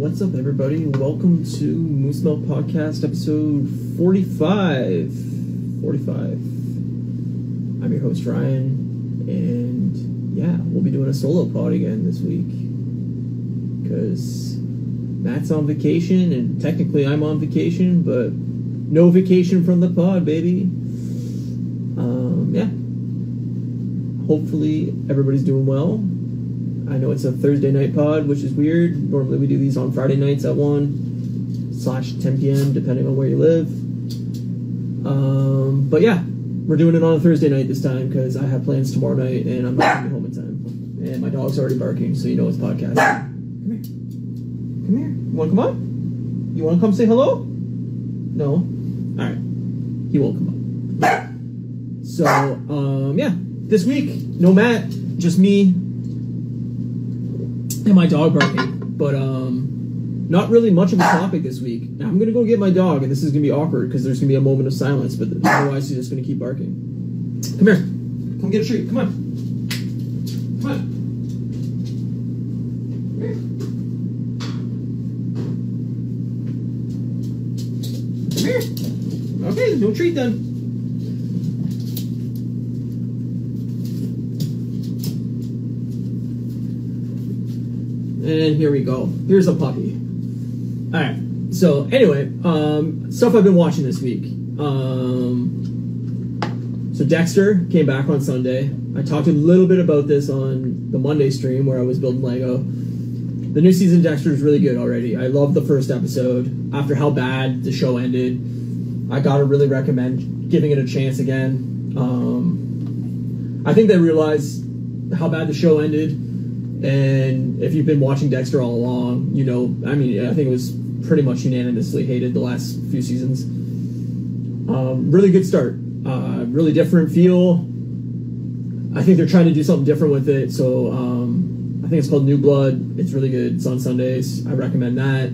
What's up, everybody? Welcome to Moose Milk Podcast, episode 45. 45. I'm your host, Ryan, and yeah, we'll be doing a solo pod again this week. Because Matt's on vacation, and technically I'm on vacation, but no vacation from the pod, baby. Um, yeah. Hopefully, everybody's doing well. I know it's a Thursday night pod, which is weird. Normally we do these on Friday nights at 1 slash 10 p.m., depending on where you live. Um, but yeah, we're doing it on a Thursday night this time because I have plans tomorrow night and I'm not going home in time. And my dog's already barking, so you know it's podcast. Come here. Come here. You want to come on? You want to come say hello? No? Alright. He won't come up. So, um, yeah. This week, no Matt, just me, and my dog barking. But um, not really much of a topic this week. Now, I'm gonna go get my dog, and this is gonna be awkward because there's gonna be a moment of silence. But otherwise, he's just gonna keep barking. Come here, come get a treat. Come on, come on. Here. Come here. Okay, no treat then. And here we go. Here's a puppy. All right. So anyway, um, stuff I've been watching this week. Um, so Dexter came back on Sunday. I talked a little bit about this on the Monday stream where I was building Lego. The new season Dexter is really good already. I love the first episode. After how bad the show ended, I gotta really recommend giving it a chance again. Um, I think they realized how bad the show ended and if you've been watching Dexter all along, you know, I mean, I think it was pretty much unanimously hated the last few seasons. Um, really good start. Uh, really different feel. I think they're trying to do something different with it. So um, I think it's called New Blood. It's really good. It's on Sundays. I recommend that.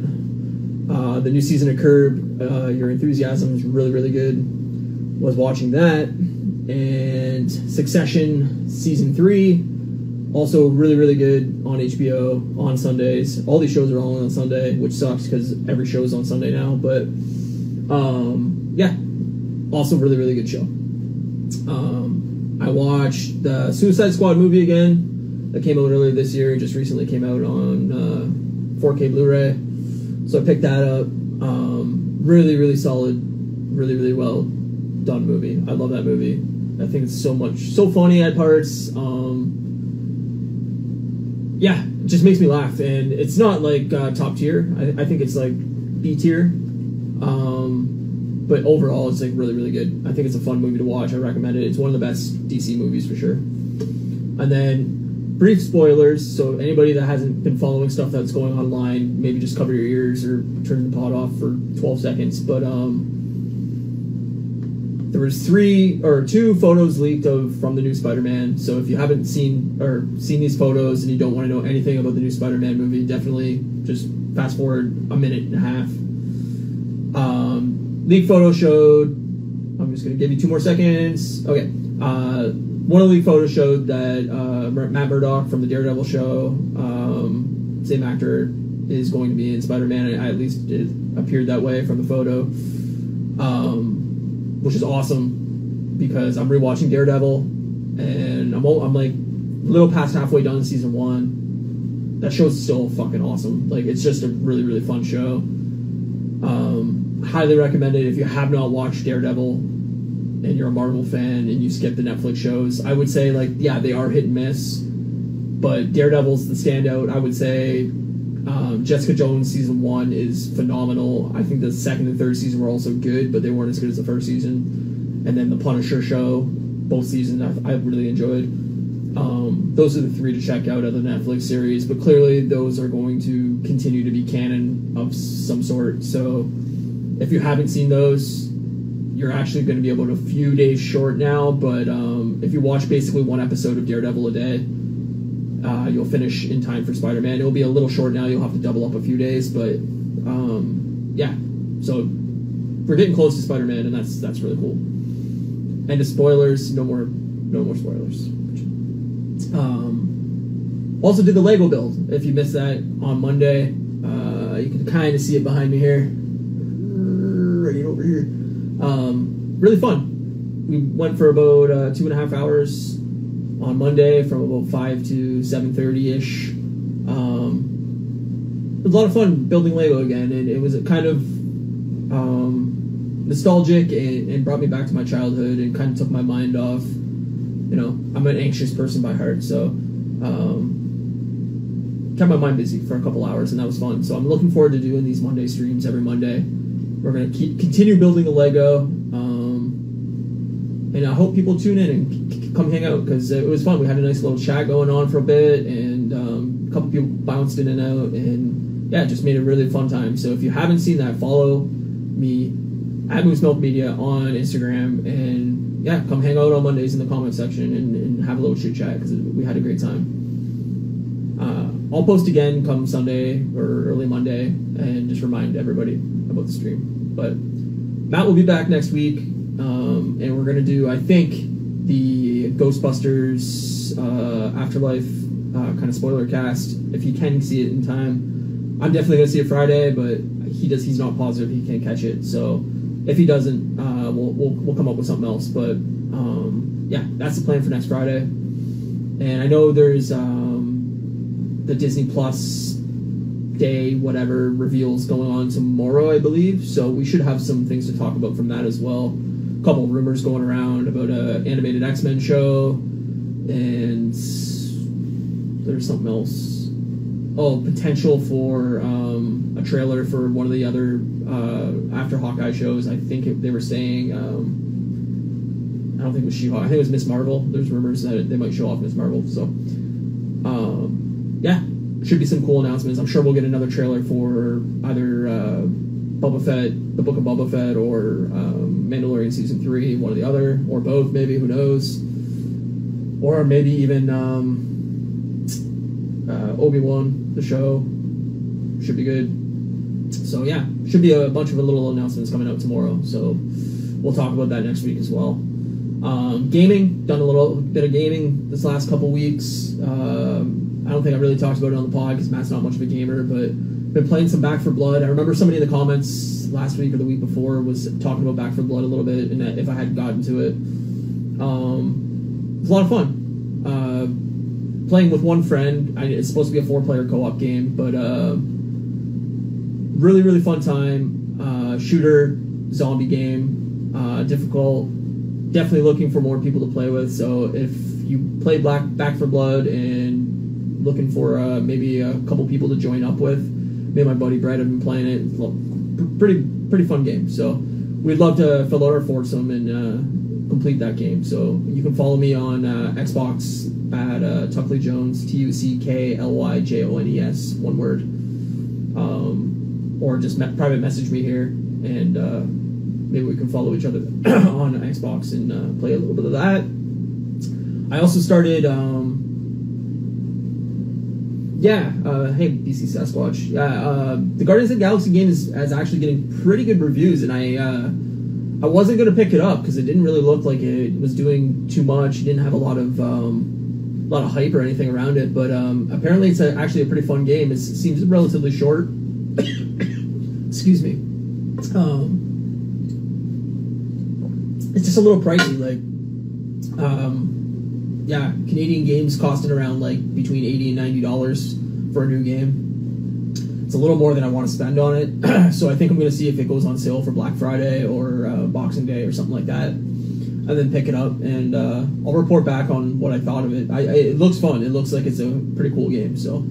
Uh, the new season of Curb, uh, Your Enthusiasm is really, really good. Was watching that. And Succession season three also really really good on HBO on Sundays. All these shows are all on Sunday, which sucks because every show is on Sunday now. But um, yeah, also really really good show. Um, I watched the Suicide Squad movie again that came out earlier this year. It just recently came out on uh, 4K Blu-ray, so I picked that up. Um, really really solid, really really well done movie. I love that movie. I think it's so much so funny at parts. Um, yeah, it just makes me laugh, and it's not like uh, top tier. I, I think it's like B tier, um, but overall, it's like really, really good. I think it's a fun movie to watch. I recommend it. It's one of the best DC movies for sure. And then brief spoilers. So anybody that hasn't been following stuff that's going online, maybe just cover your ears or turn the pod off for 12 seconds. But um, there was three or two photos leaked of from the new Spider-Man. So if you haven't seen or seen these photos and you don't want to know anything about the new Spider-Man movie, definitely just fast forward a minute and a half. Um, leaked photo showed. I'm just gonna give you two more seconds. Okay. Uh, one of the leaked photos showed that uh, Matt Murdock from the Daredevil show, um, same actor, is going to be in Spider-Man. I, at least it appeared that way from the photo. Um, which is awesome because I'm rewatching Daredevil, and I'm I'm like a little past halfway done season one. That show's still fucking awesome. Like it's just a really really fun show. Um, highly recommend it if you have not watched Daredevil and you're a Marvel fan and you skip the Netflix shows. I would say like yeah they are hit and miss, but Daredevil's the standout. I would say um, Jessica Jones season one is phenomenal. I think the second and third season were also good, but they weren't as good as the first season. And then the Punisher show, both seasons I, I really enjoyed. Um, those are the three to check out of the Netflix series, but clearly those are going to continue to be canon of some sort. So if you haven't seen those, you're actually going to be able to a few days short now. But um, if you watch basically one episode of Daredevil a day, uh, you'll finish in time for Spider Man. It'll be a little short now. You'll have to double up a few days, but um, yeah. So we're getting close to Spider Man, and that's that's really cool. And the spoilers, no more, no more spoilers. Um, also did the Lego build. If you missed that on Monday, Uh, you can kind of see it behind me here, right over here. Um, really fun. We went for about uh, two and a half hours on Monday, from about five to seven thirty ish. Um, it was a lot of fun building Lego again, and it was kind of um, nostalgic and, and brought me back to my childhood and kind of took my mind off. You know, I'm an anxious person by heart, so um, kept my mind busy for a couple hours, and that was fun. So I'm looking forward to doing these Monday streams every Monday. We're gonna keep continue building the Lego, um, and I hope people tune in and come hang out because it was fun. We had a nice little chat going on for a bit, and um, a couple people bounced in and out, and yeah, just made a really fun time. So if you haven't seen that, follow me at Moose Milk Media on Instagram, and yeah, come hang out on Mondays in the comment section and, and have a little chit chat because we had a great time. Uh, I'll post again come Sunday or early Monday and just remind everybody about the stream. But Matt will be back next week, um, and we're gonna do, I think, the Ghostbusters uh, Afterlife uh, kind of spoiler cast. If you can see it in time, I'm definitely gonna see it Friday, but he does. He's not positive he can't catch it. So if he doesn't, uh, we'll, we'll we'll come up with something else. But um, yeah, that's the plan for next Friday. And I know there's um, the Disney Plus day whatever reveals going on tomorrow, I believe. So we should have some things to talk about from that as well. Couple rumors going around about a animated X Men show, and there's something else. Oh, potential for um, a trailer for one of the other uh, after Hawkeye shows. I think it, they were saying. Um, I don't think it was She-Hulk. I think it was Ms. Marvel. There's rumors that they might show off Ms. Marvel. So, um, yeah, should be some cool announcements. I'm sure we'll get another trailer for either uh, Boba Fett, the Book of Boba Fett, or um, Mandalorian season three, one or the other, or both, maybe. Who knows? Or maybe even um, uh, Obi Wan, the show. Should be good. So yeah, should be a bunch of little announcements coming out tomorrow. So we'll talk about that next week as well. Um, gaming, done a little bit of gaming this last couple weeks. Um, I don't think I really talked about it on the pod because Matt's not much of a gamer, but been playing some Back 4 Blood. I remember somebody in the comments last week or the week before was talking about Back 4 Blood a little bit, and if I hadn't gotten to it, um, it's a lot of fun. Uh, playing with one friend. I, it's supposed to be a four-player co-op game, but uh, really, really fun time. Uh, shooter, zombie game, uh, difficult. Definitely looking for more people to play with. So if you play Black Back 4 Blood and looking for uh, maybe a couple people to join up with, me and my buddy Brett have been playing it. Pretty pretty fun game. So we'd love to fill out our foursome and uh, complete that game. So you can follow me on uh, Xbox at uh, Tuckley Jones, T U C K L Y J O N E S, one word. Um, or just me- private message me here, and uh, maybe we can follow each other on Xbox and uh, play a little bit of that. I also started. Um, yeah, uh, hey BC Sasquatch. Yeah, uh, the Guardians of the Galaxy game is, is actually getting pretty good reviews, and I uh, I wasn't gonna pick it up because it didn't really look like it was doing too much. It didn't have a lot of um, a lot of hype or anything around it, but um, apparently it's a, actually a pretty fun game. It's, it seems relatively short. Excuse me. Um, it's just a little pricey. Like, um, yeah, Canadian games costing around like between eighty and ninety dollars for a new game. It's a little more than I want to spend on it, so I think I'm going to see if it goes on sale for Black Friday or uh, Boxing Day or something like that, and then pick it up and uh, I'll report back on what I thought of it. I, I, it looks fun. It looks like it's a pretty cool game, so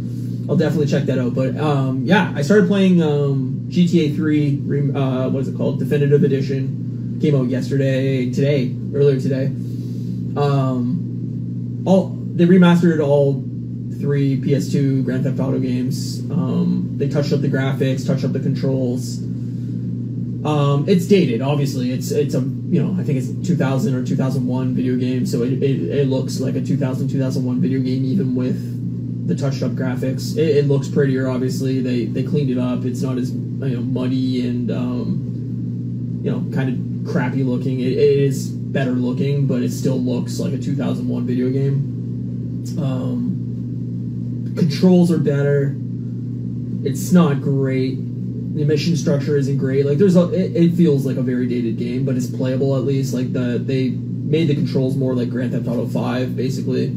I'll definitely check that out. But um, yeah, I started playing um, GTA 3. Uh, what is it called? Definitive Edition came out yesterday, today, earlier today. Um, all they remastered all three PS2 Grand Theft Auto games. Um, they touched up the graphics, touched up the controls. Um, it's dated, obviously. It's it's a you know I think it's 2000 or 2001 video game, so it, it, it looks like a 2000 2001 video game even with the touched up graphics. It, it looks prettier, obviously. They they cleaned it up. It's not as you know muddy and um, you know kind of crappy looking. It, it is better looking, but it still looks like a 2001 video game. Um, controls are better. it's not great. The mission structure isn't great. Like there's a, it, it feels like a very dated game, but it's playable at least. Like the they made the controls more like Grand Theft Auto Five, basically.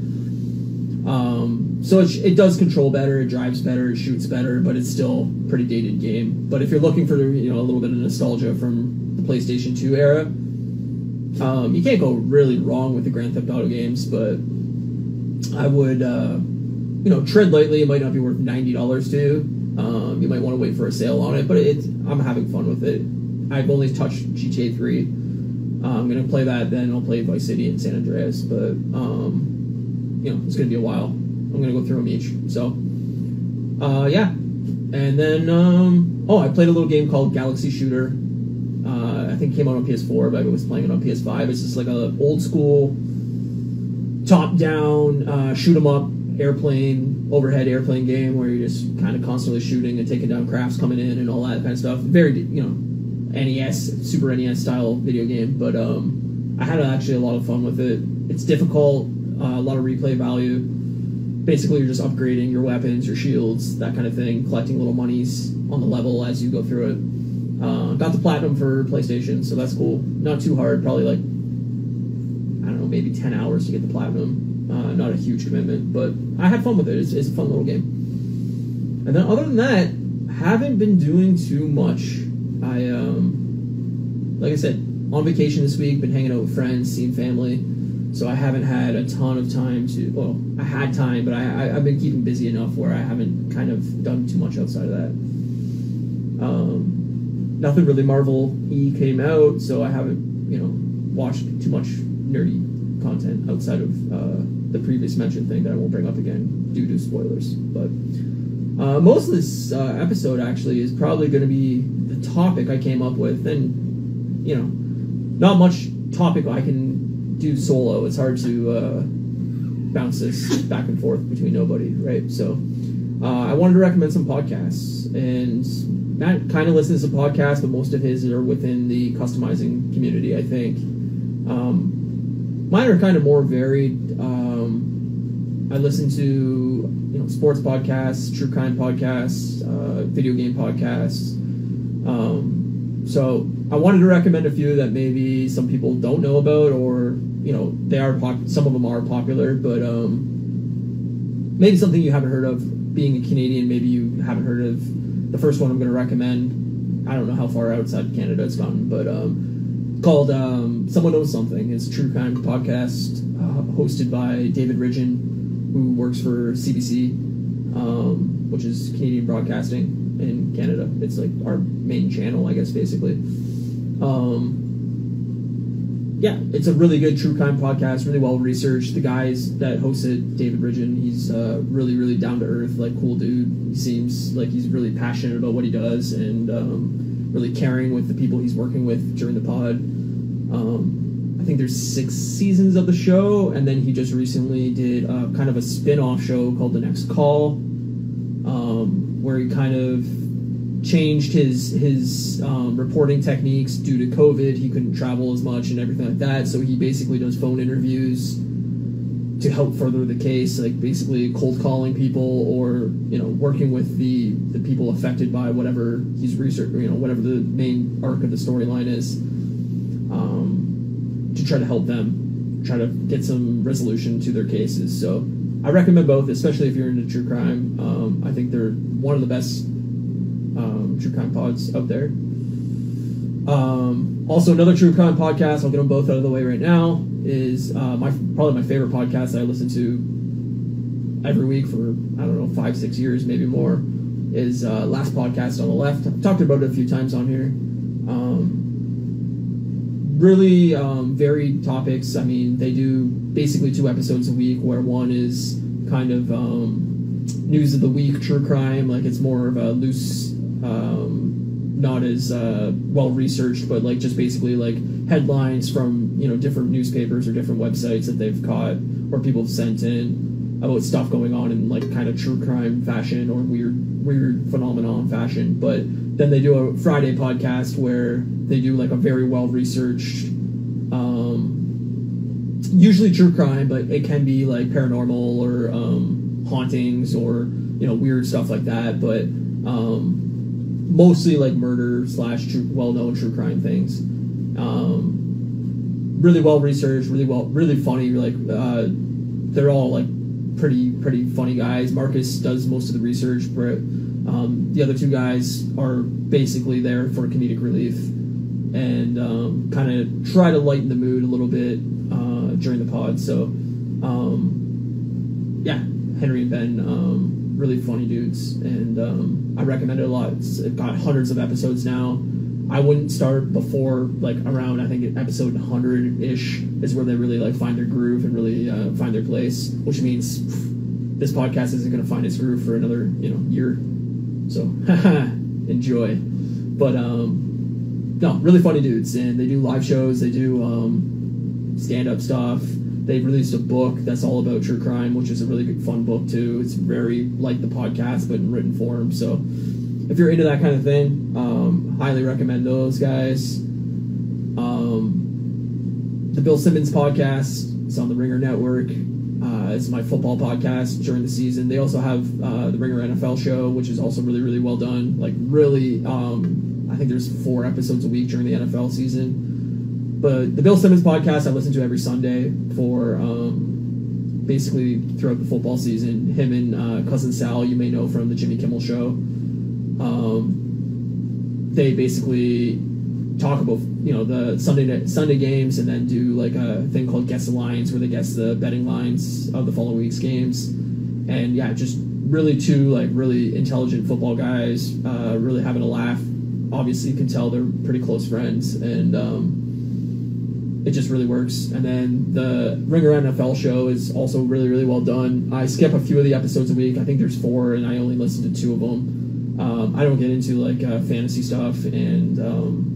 Um, so it, it does control better, it drives better, it shoots better, but it's still pretty dated game. But if you're looking for you know a little bit of nostalgia from the PlayStation 2 era, um, you can't go really wrong with the Grand Theft Auto games. But I would uh, you know tread lightly. It might not be worth ninety dollars to. Um, you might want to wait for a sale on it, but it's I'm having fun with it. I've only touched GTA 3. Uh, I'm gonna play that, then I'll play Vice City and San Andreas. But um, you know, it's to be a while. I'm to go through them each. So, uh, yeah. And then, um, oh, I played a little game called Galaxy Shooter. Think came out on PS4, but I was playing it on PS5. It's just like a old school, top down, uh, shoot 'em up airplane, overhead airplane game where you're just kind of constantly shooting and taking down crafts coming in and all that kind of stuff. Very, you know, NES, Super NES style video game. But um, I had actually a lot of fun with it. It's difficult uh, a lot of replay value. Basically, you're just upgrading your weapons, your shields, that kind of thing, collecting little monies on the level as you go through it. Got the platinum for PlayStation, so that's cool. Not too hard, probably like I don't know, maybe ten hours to get the platinum. Uh, not a huge commitment, but I had fun with it. It's, it's a fun little game. And then other than that, haven't been doing too much. I um, like I said, on vacation this week, been hanging out with friends, seeing family. So I haven't had a ton of time to. Well, I had time, but I, I have been keeping busy enough where I haven't kind of done too much outside of that. Um, nothing really Marvel E came out, so I haven't you know watched too much nerdy content outside of uh, the previous mentioned thing that I won't bring up again due to spoilers. But uh, most of this uh, episode actually is probably going to be the topic I came up with, and you know, not much topic I can do solo, it's hard to uh, bounce this back and forth between nobody, right? So uh, I wanted to recommend some podcasts, and Matt kind of listens to podcasts, but most of his are within the customizing community, I think. Um, mine are kind of more varied. Um, I listen to you know sports podcasts, true crime podcasts, uh, video game podcasts. Um, so I wanted to recommend a few that maybe some people don't know about, or you know they are pop- some of them are popular, but um, maybe something you haven't heard of. Being a Canadian, maybe you haven't heard of. The first one I'm going to recommend. I don't know how far outside Canada it's gone, but um, called um, "Someone Knows Something." It's a true crime podcast uh, hosted by David Ridgen, who works for CBC, um, which is Canadian Broadcasting in Canada. It's like our main channel, I guess, basically. Um, yeah, it's a really good true crime podcast, really well researched. The guys that hosted David Ridgen, he's uh, really, really down to earth, like cool dude. He seems like he's really passionate about what he does and um, really caring with the people he's working with during the pod. Um, I think there's six seasons of the show, and then he just recently did uh, kind of a spin-off show called The Next Call, um, where he kind of changed his his um, reporting techniques due to COVID. He couldn't travel as much and everything like that. So he basically does phone interviews to help further the case, like basically cold calling people or you know working with the the people affected by whatever he's research, you know whatever the main arc of the storyline is, um, to try to help them, try to get some resolution to their cases. So. I recommend both, especially if you're into true crime. Um, I think they're one of the best True Crime Pods out there. Um, also, another True Crime podcast. I'll get them both out of the way right now. Is uh, my probably my favorite podcast that I listen to every week for I don't know five six years maybe more. Is uh, last podcast on the left. I've talked about it a few times on here. Um, really um, varied topics. I mean, they do basically two episodes a week, where one is kind of um, news of the week, true crime, like it's more of a loose um, not as uh, well researched, but like just basically like headlines from you know different newspapers or different websites that they've caught or people have sent in about stuff going on in like kind of true crime fashion or weird weird phenomenon fashion. But then they do a Friday podcast where they do like a very well researched, um, usually true crime, but it can be like paranormal or um, hauntings or you know weird stuff like that. But Um, mostly like murder slash true, well-known true crime things. Um, really well researched, really well, really funny. Like uh, they're all like pretty pretty funny guys. Marcus does most of the research, but um, the other two guys are basically there for comedic relief and um, kind of try to lighten the mood a little bit uh, during the pod. So, um, yeah, Henry and Ben, um, really funny dudes, and um, I recommend it a lot. It's it got hundreds of episodes now. I wouldn't start before like around I think episode 100 ish is where they really like find their groove and really uh, find their place, which means this podcast isn't going to find its groove for another you know year. So enjoy, but um, no, really funny dudes, and they do live shows. They do um, stand up stuff. They've released a book that's all about true crime, which is a really good, fun book too. It's very like the podcast, but in written form. So if you're into that kind of thing, um, highly recommend those guys. Um, the Bill Simmons podcast is on the Ringer Network. Uh, it's my football podcast during the season. They also have uh, the Ringer NFL show, which is also really, really well done. Like, really, um, I think there's four episodes a week during the NFL season. But the Bill Simmons podcast, I listen to every Sunday for um, basically throughout the football season. Him and uh, cousin Sal, you may know from the Jimmy Kimmel show. Um, they basically talk about you know the Sunday Sunday games and then do like a thing called guess the lines where they guess the betting lines of the following week's games and yeah just really two like really intelligent football guys uh, really having a laugh obviously you can tell they're pretty close friends and um, it just really works. And then the ringer nfl show is also really really well done. I skip a few of the episodes a week. I think there's four and i only listen to two of them. Um, i don't get into like uh, fantasy stuff and um,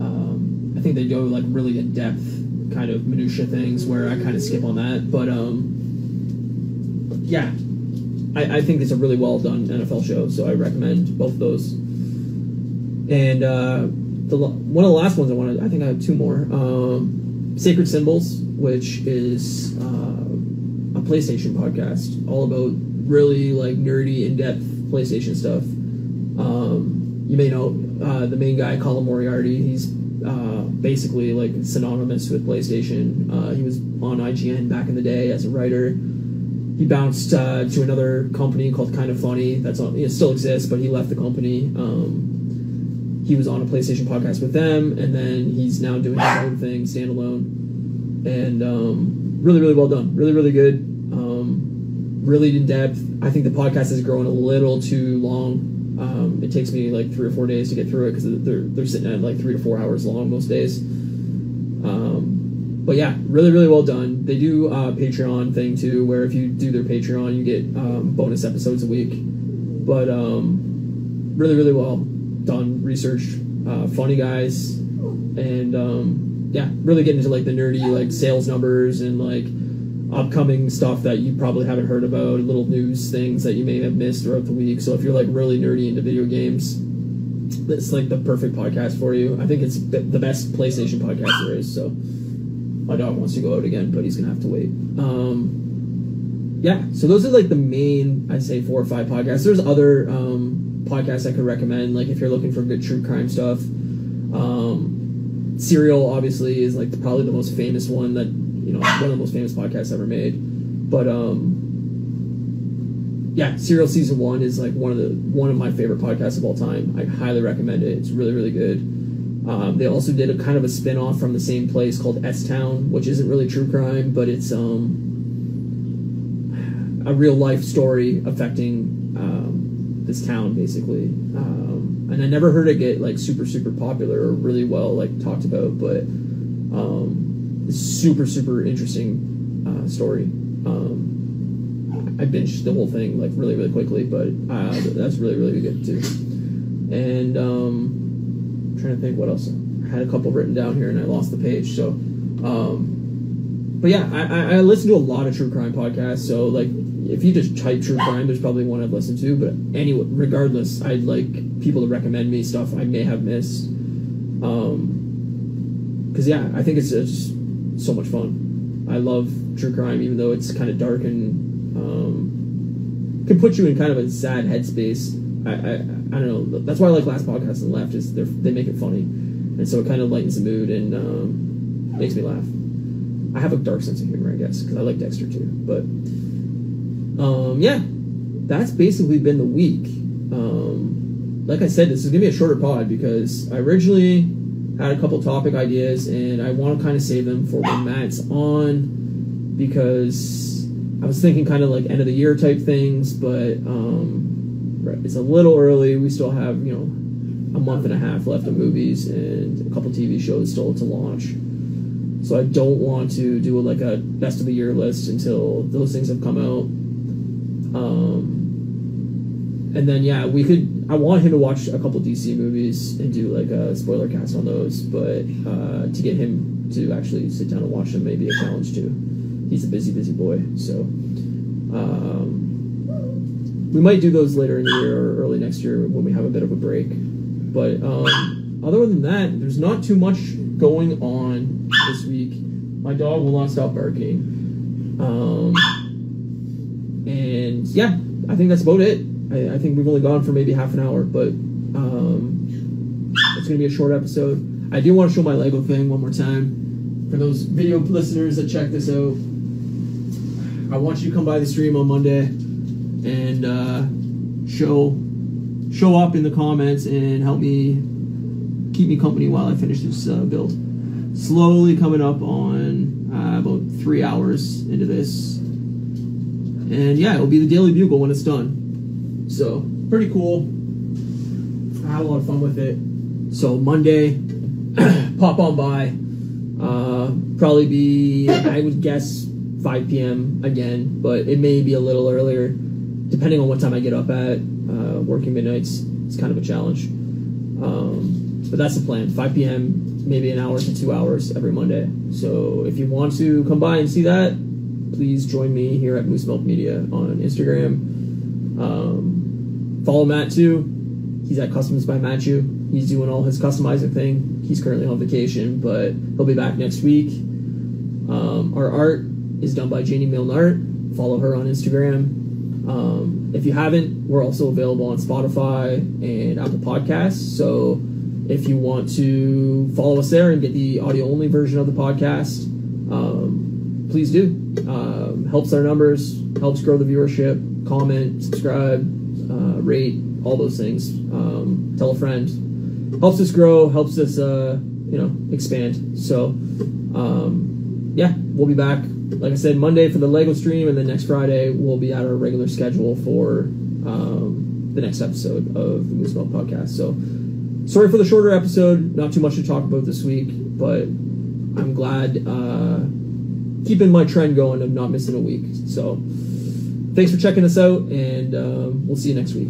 um, I think they go like really in depth kind of minutia things where I kind of skip on that. But um, yeah, I, I think it's a really well done NFL show, so I recommend both those. And uh, the one of the last ones I wanted, I think I have two more. Um, Sacred Symbols, which is uh, a PlayStation podcast, all about really like nerdy, in depth PlayStation stuff. Um, you may know uh, the main guy, Colin Moriarty. He's uh, basically like synonymous with PlayStation. Uh, he was on IGN back in the day as a writer. He bounced uh, to another company called Kind of Funny. That's on, it still exists, but he left the company. Um, he was on a PlayStation podcast with them, and then he's now doing his own thing, standalone, and um, really, really well done. Really, really good. Um, really in depth. I think the podcast is growing a little too long um, it takes me like three or four days to get through it because they're they're sitting at like three to four hours long most days. Um, but yeah, really really well done. They do a Patreon thing too, where if you do their Patreon, you get um, bonus episodes a week. But um, really really well done, research, uh, funny guys, and um, yeah, really get into like the nerdy like sales numbers and like upcoming stuff that you probably haven't heard about, little news things that you may have missed throughout the week. So if you're like really nerdy into video games, it's like the perfect podcast for you. I think it's the best PlayStation podcast there is. So my dog wants to go out again, but he's gonna have to wait. Um, yeah, so those are like the main, I'd say four or five podcasts. There's other um, podcasts I could recommend, like if you're looking for good true crime stuff. Um, Serial obviously is like probably the most famous one that you know one of the most famous podcasts ever made. But um, yeah, Serial season one is like one of the one of my favorite podcasts of all time. I highly recommend it. It's really really good. Um, they also did a kind of a spin off from the same place called S Town, which isn't really true crime, but it's um, a real life story affecting this town, basically. Um, and I never heard it get like super super popular or really well like talked about, but um, super super interesting uh, story. Um, I binged the whole thing like really really quickly, but uh, that's really really good too. And um, I'm trying to think what else. I had a couple written down here and I lost the page. So, um, but yeah, I, I listen to a lot of true crime podcasts. So like, if you just type true crime, there's probably one I've listened to. But anyway, regardless, I'd like people to recommend me stuff I may have missed. Um, because yeah, I think it's just so much fun. I love true crime, even though it's kind of dark and um, can put you in kind of a sad headspace. I, I, I don't know. That's why I like last podcast and left is they they make it funny, and so it kind of lightens the mood and um, makes me laugh. I have a dark sense of humor, I guess, because I like Dexter too. But um, yeah, that's basically been the week. Um, like I said, this is gonna be a shorter pod because I originally had a couple topic ideas and I want to kind of save them for when Matt's on because I was thinking kind of like end of the year type things, but um, right, it's a little early. We still have you know a month and a half left of movies and a couple TV shows still to launch. So I don't want to do like a best of the year list until those things have come out. Um, and then yeah, we could. I want him to watch a couple DC movies and do like a spoiler cast on those, but uh, to get him to actually sit down and watch them may be a challenge too. He's a busy, busy boy, so um, we might do those later in the year or early next year when we have a bit of a break. But um, other than that, there's not too much going on this week. My dog will not stop barking. Um, and yeah, I think that's about it. I, I, think we've only gone for maybe half an hour, but um, it's going to be a short episode. I do want to show my Lego thing one more time. For those video listeners that check this out, I want you to come by the stream on Monday and uh, show show up in the comments and help me keep me company while I finish this uh, build. Slowly coming up on uh, about three hours into this, and yeah, it'll be the Daily Bugle when it's done. So pretty cool. I had a lot of fun with it. So Monday, pop on by. Uh, probably be I would guess 5 p.m. again, but it may be a little earlier, depending on what time I get up at. Uh, working midnights, it's kind of a challenge. Um, but that's the plan. 5 p.m., maybe an hour to two hours every Monday. So if you want to come by and see that, please join me here at Moose Milk Media on Instagram. Um, follow Matt too. He's at Customs by Matthew. He's doing all his customizing thing. He's currently on vacation, but he'll be back next week. Um, our art is done by Janie Milner. Follow her on Instagram. Um, if you haven't, we're also available on Spotify and Apple Podcasts. So if you want to follow us there and get the audio only version of the podcast, um, please do. Um, helps our numbers, helps grow the viewership. Comment, subscribe, uh, rate, all those things. Um, tell a friend. Helps us grow, helps us, uh, you know, expand. So, um, yeah, we'll be back like I said, Monday for the Lego stream, and then next Friday we'll be at our regular schedule for um, the next episode of the Moose podcast. So, sorry for the shorter episode. Not too much to talk about this week, but I'm glad uh, keeping my trend going of not missing a week. So, thanks for checking us out, and um, we'll see you next week.